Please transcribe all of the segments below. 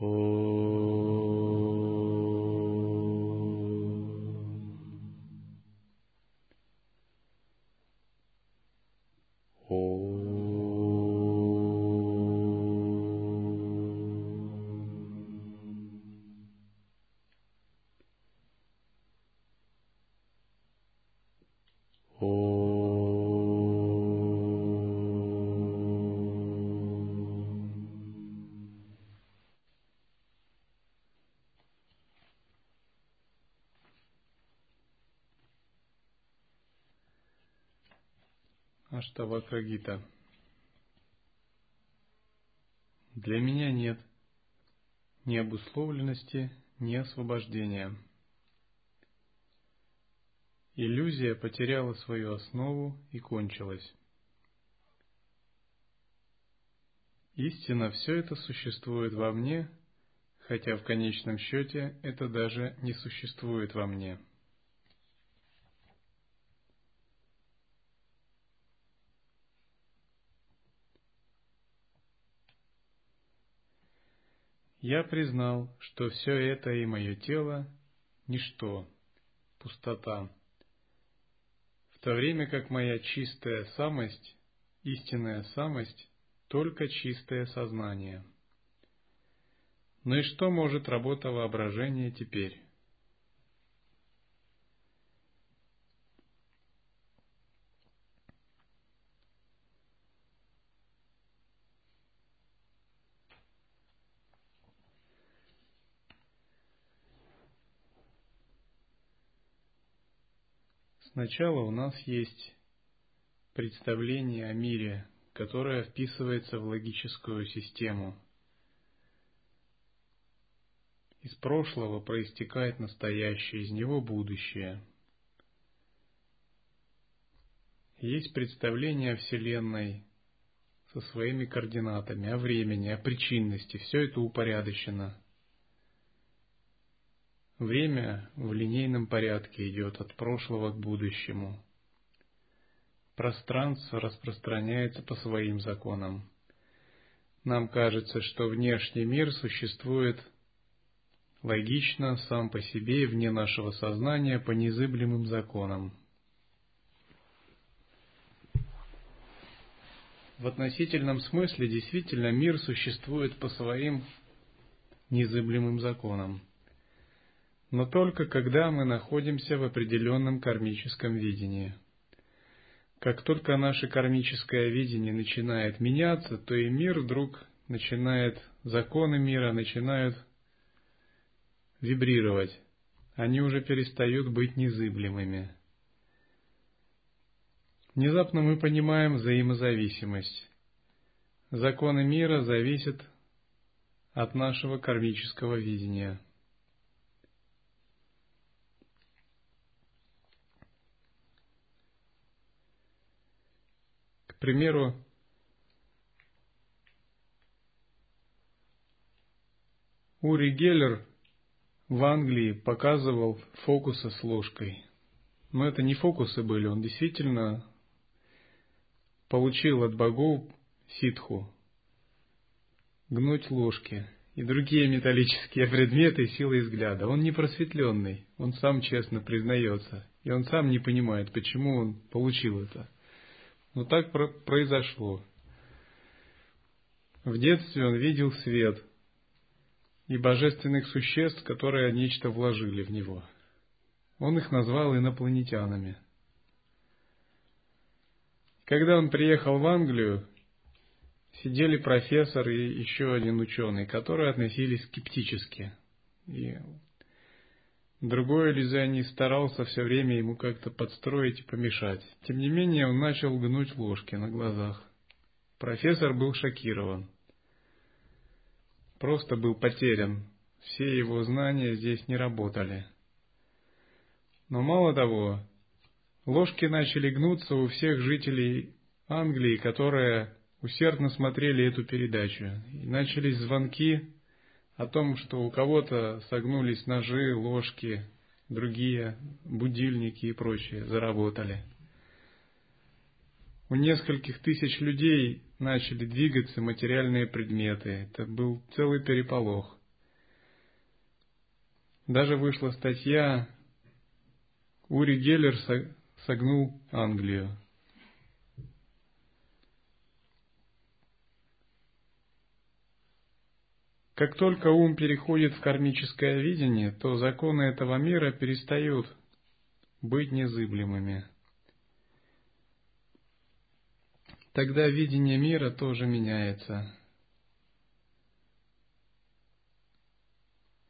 Mm. Аштавакрагита. Для меня нет ни обусловленности, ни освобождения. Иллюзия потеряла свою основу и кончилась. Истина все это существует во мне, хотя в конечном счете это даже не существует во мне. Я признал, что все это и мое тело – ничто, пустота, в то время как моя чистая самость, истинная самость – только чистое сознание. Но и что может работа воображения теперь? Сначала у нас есть представление о мире, которое вписывается в логическую систему. Из прошлого проистекает настоящее, из него будущее. Есть представление о Вселенной со своими координатами, о времени, о причинности. Все это упорядочено – Время в линейном порядке идет от прошлого к будущему. Пространство распространяется по своим законам. Нам кажется, что внешний мир существует логично, сам по себе и вне нашего сознания по незыблемым законам. В относительном смысле действительно мир существует по своим незыблемым законам но только когда мы находимся в определенном кармическом видении. Как только наше кармическое видение начинает меняться, то и мир вдруг начинает, законы мира начинают вибрировать. Они уже перестают быть незыблемыми. Внезапно мы понимаем взаимозависимость. Законы мира зависят от нашего кармического видения – примеру, Ури Геллер в Англии показывал фокусы с ложкой. Но это не фокусы были, он действительно получил от богов ситху, гнуть ложки и другие металлические предметы силой взгляда. Он не просветленный, он сам честно признается, и он сам не понимает, почему он получил это – но так произошло. В детстве он видел свет и божественных существ, которые нечто вложили в него. Он их назвал инопланетянами. Когда он приехал в Англию, сидели профессор и еще один ученый, которые относились скептически. И Другой иллюзионист старался все время ему как-то подстроить и помешать. Тем не менее, он начал гнуть ложки на глазах. Профессор был шокирован. Просто был потерян. Все его знания здесь не работали. Но мало того, ложки начали гнуться у всех жителей Англии, которые усердно смотрели эту передачу. И начались звонки о том, что у кого-то согнулись ножи, ложки, другие будильники и прочее заработали. У нескольких тысяч людей начали двигаться материальные предметы. Это был целый переполох. Даже вышла статья «Ури Геллер согнул Англию». Как только ум переходит в кармическое видение, то законы этого мира перестают быть незыблемыми. Тогда видение мира тоже меняется.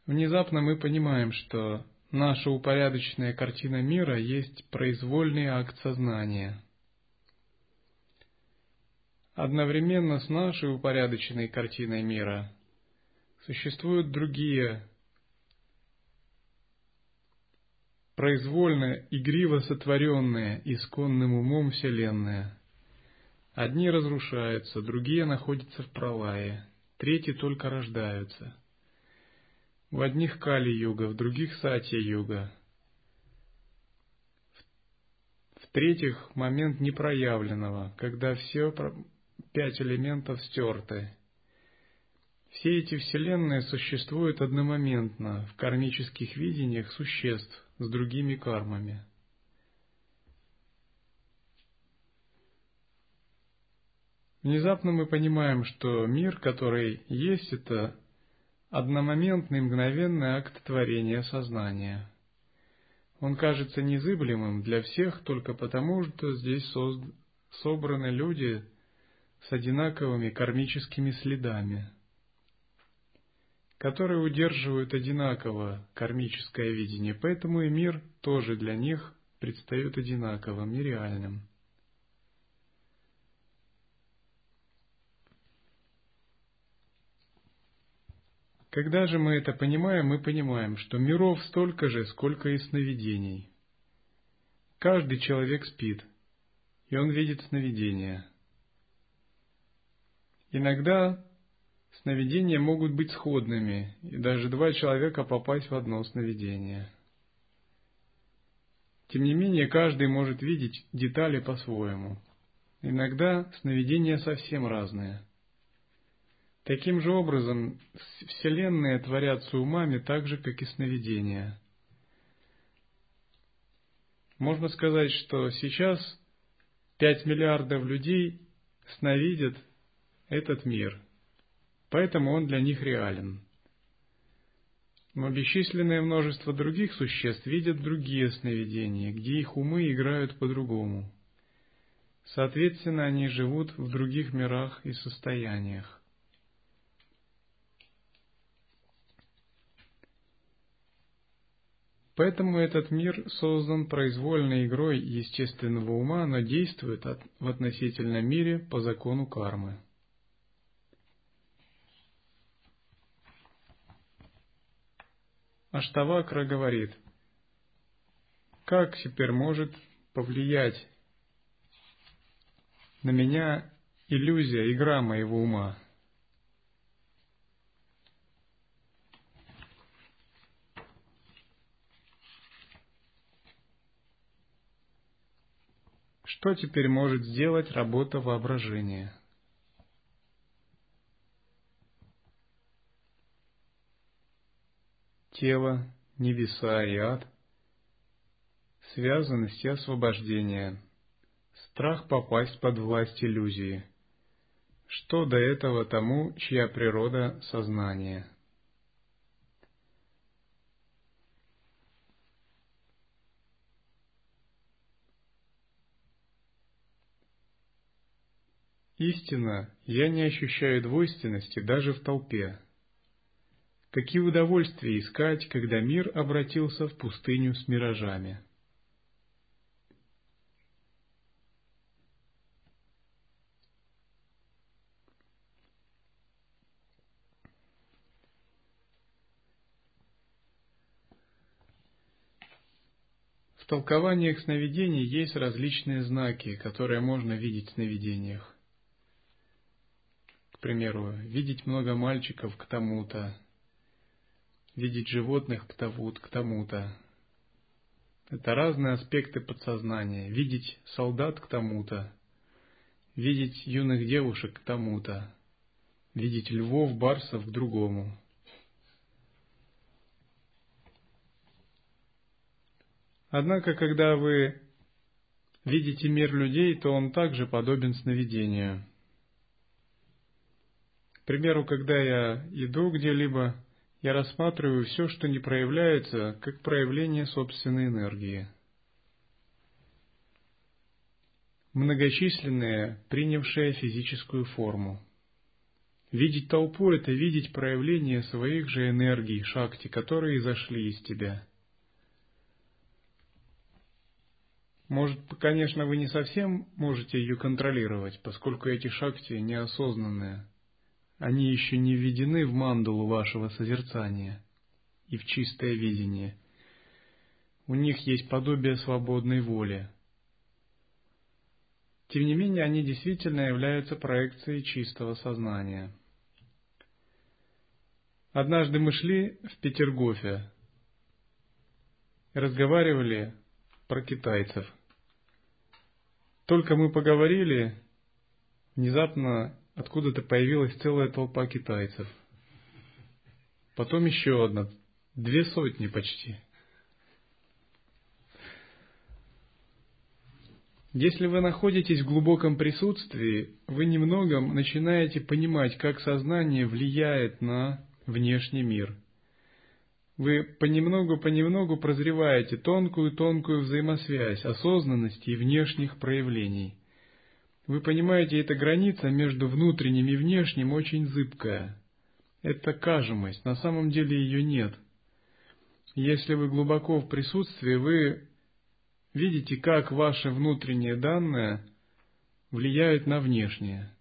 Внезапно мы понимаем, что наша упорядоченная картина мира есть произвольный акт сознания. Одновременно с нашей упорядоченной картиной мира существуют другие, произвольно, игриво сотворенные исконным умом Вселенная. Одни разрушаются, другие находятся в пролае, третьи только рождаются. В одних Кали-юга, в других Сатья-юга. В-третьих, момент непроявленного, когда все пять элементов стерты. Все эти вселенные существуют одномоментно в кармических видениях существ с другими кармами. Внезапно мы понимаем, что мир, который есть, это одномоментный мгновенный акт творения сознания. Он кажется незыблемым для всех только потому, что здесь созд... собраны люди с одинаковыми кармическими следами, которые удерживают одинаково кармическое видение, поэтому и мир тоже для них предстает одинаковым, нереальным. Когда же мы это понимаем, мы понимаем, что миров столько же, сколько и сновидений. Каждый человек спит, и он видит сновидения. Иногда сновидения могут быть сходными, и даже два человека попасть в одно сновидение. Тем не менее, каждый может видеть детали по-своему. Иногда сновидения совсем разные – Таким же образом, вселенные творятся умами так же, как и сновидения. Можно сказать, что сейчас 5 миллиардов людей сновидят этот мир, поэтому он для них реален. Но бесчисленное множество других существ видят другие сновидения, где их умы играют по-другому. Соответственно, они живут в других мирах и состояниях. Поэтому этот мир создан произвольной игрой естественного ума, но действует в относительном мире по закону кармы. Аштавакра говорит, как теперь может повлиять на меня иллюзия, игра моего ума – Что теперь может сделать работа воображения? Тело, небеса и ад, связанность и освобождение, страх попасть под власть иллюзии. Что до этого тому, чья природа — сознание — Истинно, я не ощущаю двойственности даже в толпе. Какие удовольствия искать, когда мир обратился в пустыню с миражами? В толкованиях сновидений есть различные знаки, которые можно видеть в сновидениях к примеру, видеть много мальчиков к тому-то, видеть животных к тому к тому-то. Это разные аспекты подсознания. Видеть солдат к тому-то, видеть юных девушек к тому-то, видеть львов, барсов к другому. Однако, когда вы видите мир людей, то он также подобен сновидению. К примеру, когда я иду где-либо, я рассматриваю все, что не проявляется, как проявление собственной энергии. Многочисленные, принявшие физическую форму. Видеть толпу – это видеть проявление своих же энергий, шакти, которые зашли из тебя. Может, конечно, вы не совсем можете ее контролировать, поскольку эти шакти неосознанные. Они еще не введены в мандалу вашего созерцания и в чистое видение. У них есть подобие свободной воли. Тем не менее, они действительно являются проекцией чистого сознания. Однажды мы шли в Петергофе и разговаривали про китайцев – только мы поговорили, внезапно откуда-то появилась целая толпа китайцев. Потом еще одна, две сотни почти. Если вы находитесь в глубоком присутствии, вы немногом начинаете понимать, как сознание влияет на внешний мир – вы понемногу-понемногу прозреваете тонкую-тонкую взаимосвязь осознанности и внешних проявлений. Вы понимаете, эта граница между внутренним и внешним очень зыбкая. Это кажемость, на самом деле ее нет. Если вы глубоко в присутствии, вы видите, как ваши внутренние данные влияют на внешние.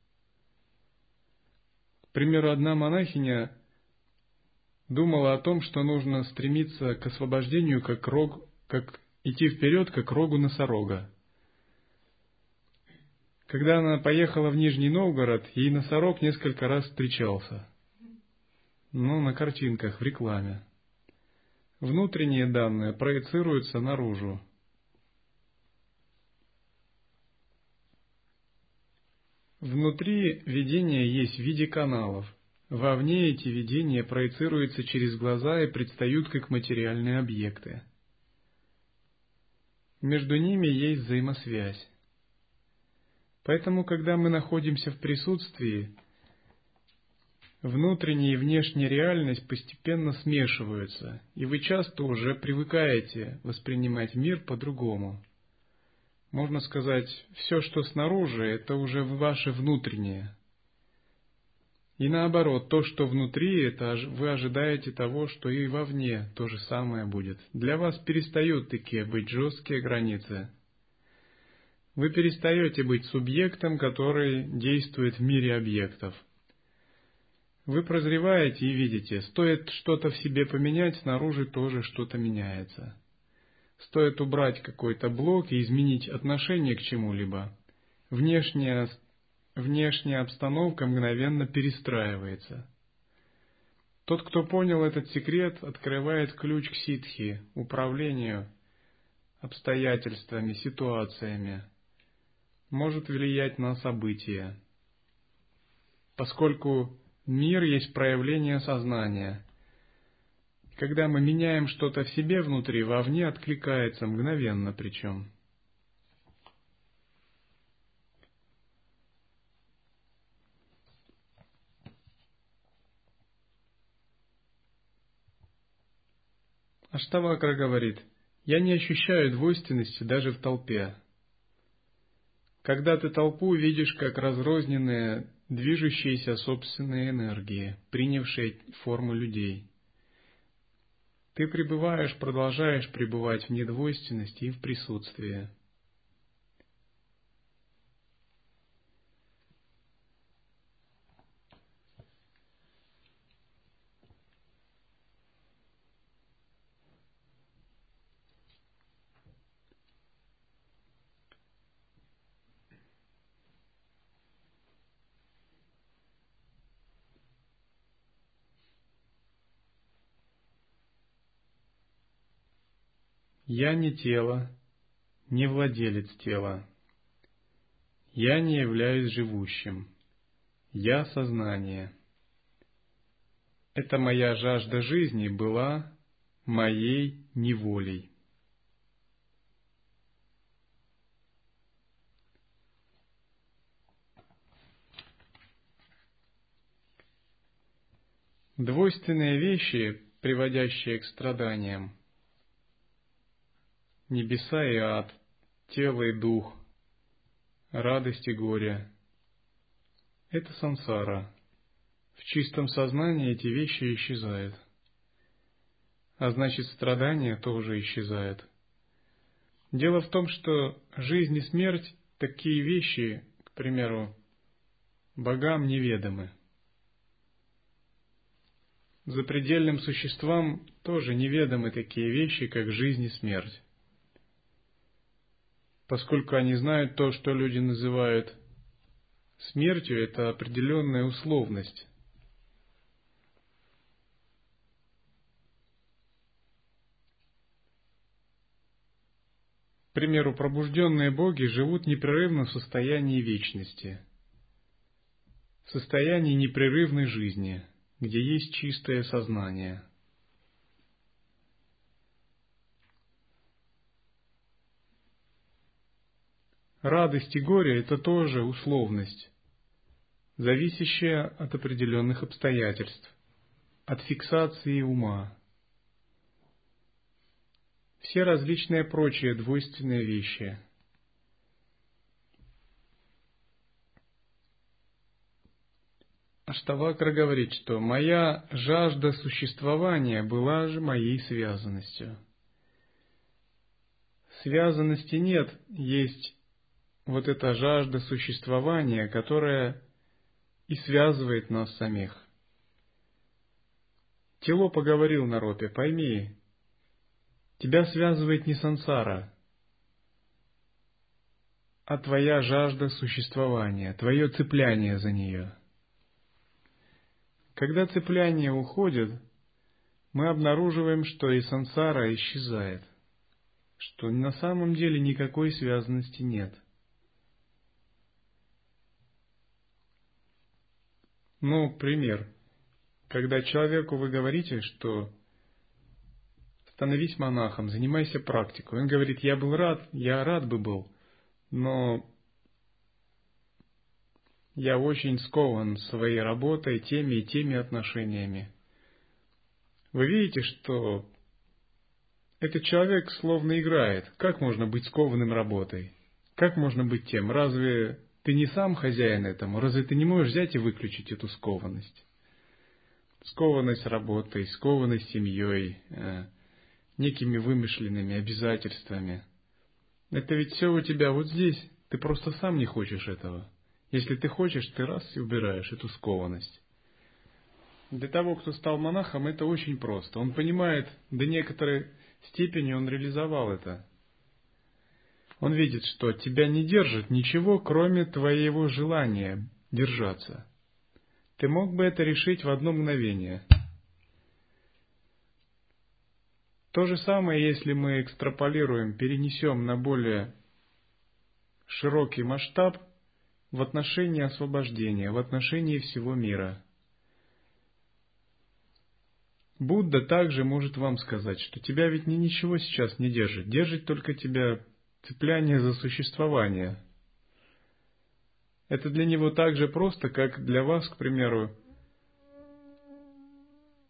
К примеру, одна монахиня думала о том, что нужно стремиться к освобождению, как, рог, как идти вперед, как рогу носорога. Когда она поехала в Нижний Новгород, ей носорог несколько раз встречался. Ну, на картинках, в рекламе. Внутренние данные проецируются наружу. Внутри видения есть в виде каналов – Вовне эти видения проецируются через глаза и предстают как материальные объекты. Между ними есть взаимосвязь. Поэтому, когда мы находимся в присутствии, внутренняя и внешняя реальность постепенно смешиваются, и вы часто уже привыкаете воспринимать мир по-другому. Можно сказать, все, что снаружи, это уже ваше внутреннее – и наоборот, то, что внутри, это вы ожидаете того, что и вовне то же самое будет. Для вас перестают такие быть жесткие границы. Вы перестаете быть субъектом, который действует в мире объектов. Вы прозреваете и видите, стоит что-то в себе поменять, снаружи тоже что-то меняется. Стоит убрать какой-то блок и изменить отношение к чему-либо. Внешняя внешняя обстановка мгновенно перестраивается. Тот, кто понял этот секрет, открывает ключ к ситхи, управлению обстоятельствами, ситуациями, может влиять на события. Поскольку мир есть проявление сознания. Когда мы меняем что-то в себе внутри, вовне откликается мгновенно причем. Аштавакра говорит, «Я не ощущаю двойственности даже в толпе. Когда ты толпу видишь как разрозненные, движущиеся собственные энергии, принявшие форму людей. Ты пребываешь, продолжаешь пребывать в недвойственности и в присутствии. Я не тело, не владелец тела. Я не являюсь живущим. Я сознание. Эта моя жажда жизни была моей неволей. Двойственные вещи, приводящие к страданиям, небеса и ад, тело и дух, радость и горе, это сансара. В чистом сознании эти вещи исчезают. А значит, страдания тоже исчезают. Дело в том, что жизнь и смерть – такие вещи, к примеру, богам неведомы. Запредельным существам тоже неведомы такие вещи, как жизнь и смерть. Поскольку они знают то, что люди называют смертью, это определенная условность. К примеру, пробужденные боги живут непрерывно в состоянии вечности, в состоянии непрерывной жизни, где есть чистое сознание. Радость и горе – это тоже условность, зависящая от определенных обстоятельств, от фиксации ума. Все различные прочие двойственные вещи. Аштавакра говорит, что моя жажда существования была же моей связанностью. Связанности нет, есть вот эта жажда существования, которая и связывает нас самих. Тело поговорил на ропе, пойми, тебя связывает не сансара, а твоя жажда существования, твое цепляние за нее. Когда цепляние уходит, мы обнаруживаем, что и сансара исчезает, что на самом деле никакой связанности нет – Ну, пример. Когда человеку вы говорите, что становись монахом, занимайся практикой. Он говорит, я был рад, я рад бы был, но я очень скован своей работой, теми и теми отношениями. Вы видите, что этот человек словно играет. Как можно быть скованным работой? Как можно быть тем? Разве ты не сам хозяин этому, разве ты не можешь взять и выключить эту скованность? Скованность работой, скованность семьей, э, некими вымышленными обязательствами. Это ведь все у тебя вот здесь, ты просто сам не хочешь этого. Если ты хочешь, ты раз и убираешь эту скованность. Для того, кто стал монахом, это очень просто. Он понимает, до некоторой степени он реализовал это. Он видит, что тебя не держит ничего, кроме твоего желания держаться. Ты мог бы это решить в одно мгновение. То же самое, если мы экстраполируем, перенесем на более широкий масштаб в отношении освобождения, в отношении всего мира. Будда также может вам сказать, что тебя ведь ни ничего сейчас не держит, держит только тебя цепляние за существование. Это для него так же просто, как для вас, к примеру,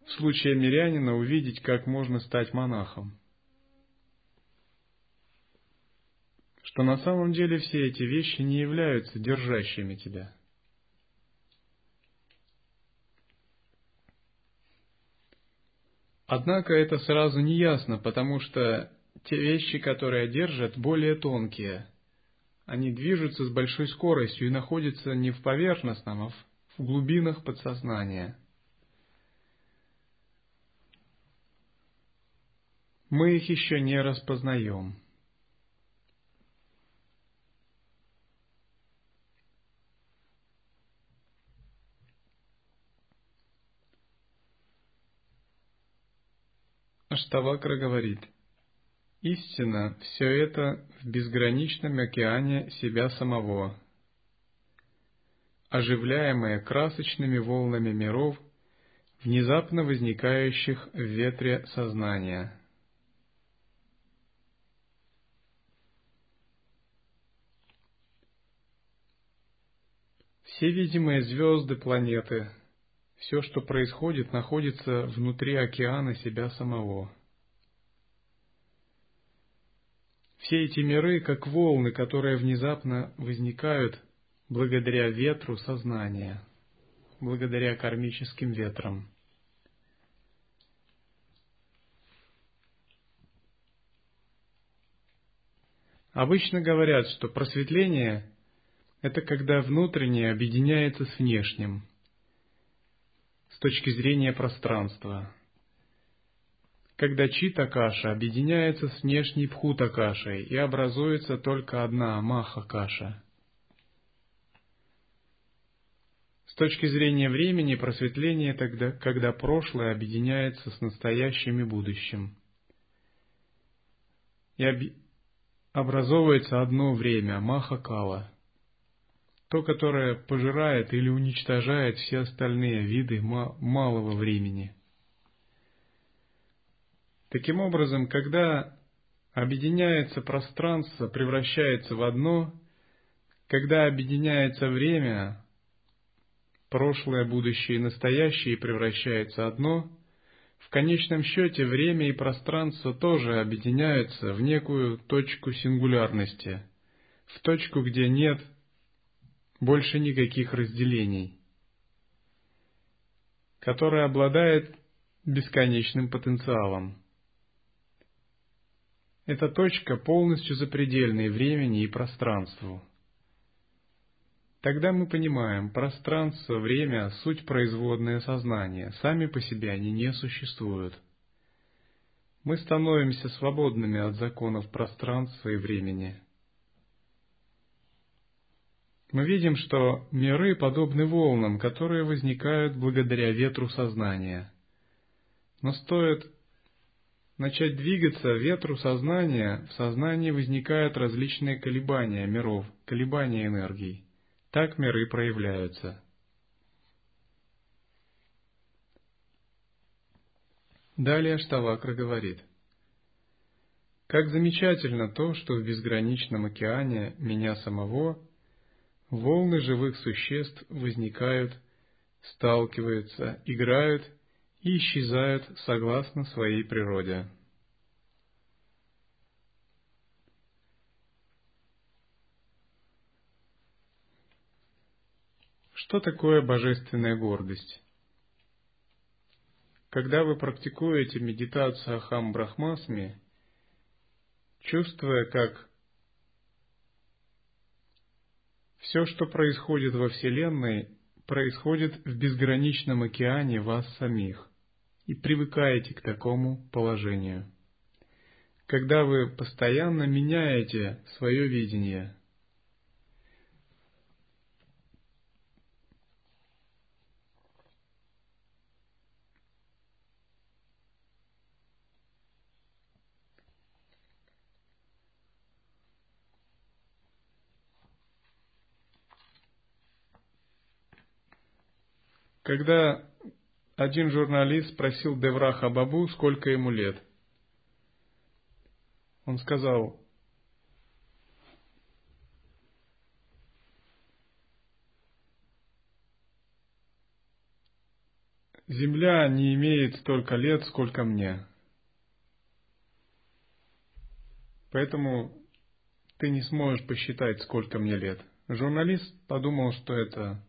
в случае мирянина увидеть, как можно стать монахом. Что на самом деле все эти вещи не являются держащими тебя. Однако это сразу не ясно, потому что те вещи, которые держат, более тонкие. Они движутся с большой скоростью и находятся не в поверхностном, а в глубинах подсознания. Мы их еще не распознаем. Аштавакра говорит – Истина – все это в безграничном океане себя самого, оживляемое красочными волнами миров, внезапно возникающих в ветре сознания. Все видимые звезды планеты, Все, что происходит, находится внутри океана себя самого. Все эти миры, как волны, которые внезапно возникают благодаря ветру сознания, благодаря кармическим ветрам. Обычно говорят, что просветление – это когда внутреннее объединяется с внешним, с точки зрения пространства. Когда чита-каша объединяется с внешней пхута-кашей и образуется только одна маха-каша. С точки зрения времени просветление тогда, когда прошлое объединяется с настоящим и будущим. И образовывается одно время, маха-кала, то, которое пожирает или уничтожает все остальные виды малого времени. Таким образом, когда объединяется пространство, превращается в одно, когда объединяется время, прошлое, будущее и настоящее превращается в одно, в конечном счете время и пространство тоже объединяются в некую точку сингулярности, в точку, где нет больше никаких разделений, которая обладает бесконечным потенциалом. Эта точка полностью запредельной времени и пространству. Тогда мы понимаем, пространство, время – суть производное сознания, сами по себе они не существуют. Мы становимся свободными от законов пространства и времени. Мы видим, что миры подобны волнам, которые возникают благодаря ветру сознания. Но стоит начать двигаться ветру сознания, в сознании возникают различные колебания миров, колебания энергий. Так миры проявляются. Далее Штавакра говорит. Как замечательно то, что в безграничном океане меня самого волны живых существ возникают, сталкиваются, играют и исчезают согласно своей природе. Что такое божественная гордость? Когда вы практикуете медитацию Ахам Брахмасми, чувствуя, как все, что происходит во Вселенной, происходит в безграничном океане вас самих, и привыкаете к такому положению. Когда вы постоянно меняете свое видение – когда один журналист спросил Девраха Бабу, сколько ему лет. Он сказал, Земля не имеет столько лет, сколько мне. Поэтому ты не сможешь посчитать, сколько мне лет. Журналист подумал, что это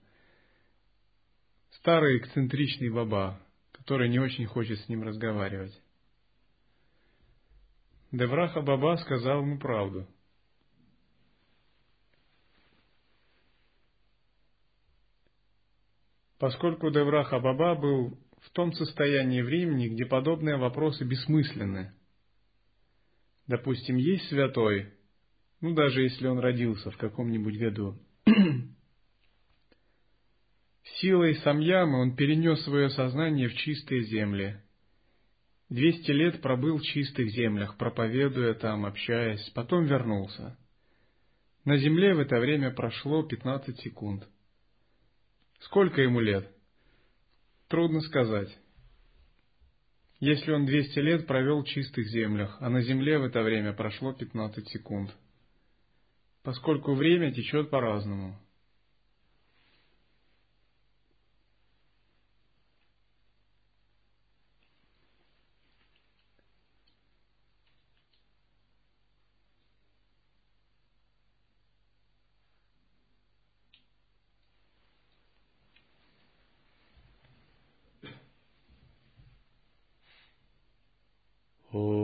старый эксцентричный баба, который не очень хочет с ним разговаривать. Девраха Баба сказал ему правду. Поскольку Девраха Баба был в том состоянии времени, где подобные вопросы бессмысленны. Допустим, есть святой, ну даже если он родился в каком-нибудь году, Силой самьямы он перенес свое сознание в чистые земли. Двести лет пробыл в чистых землях, проповедуя там, общаясь, потом вернулся. На земле в это время прошло пятнадцать секунд. Сколько ему лет? Трудно сказать. Если он двести лет провел в чистых землях, а на земле в это время прошло пятнадцать секунд. Поскольку время течет по-разному. Mm.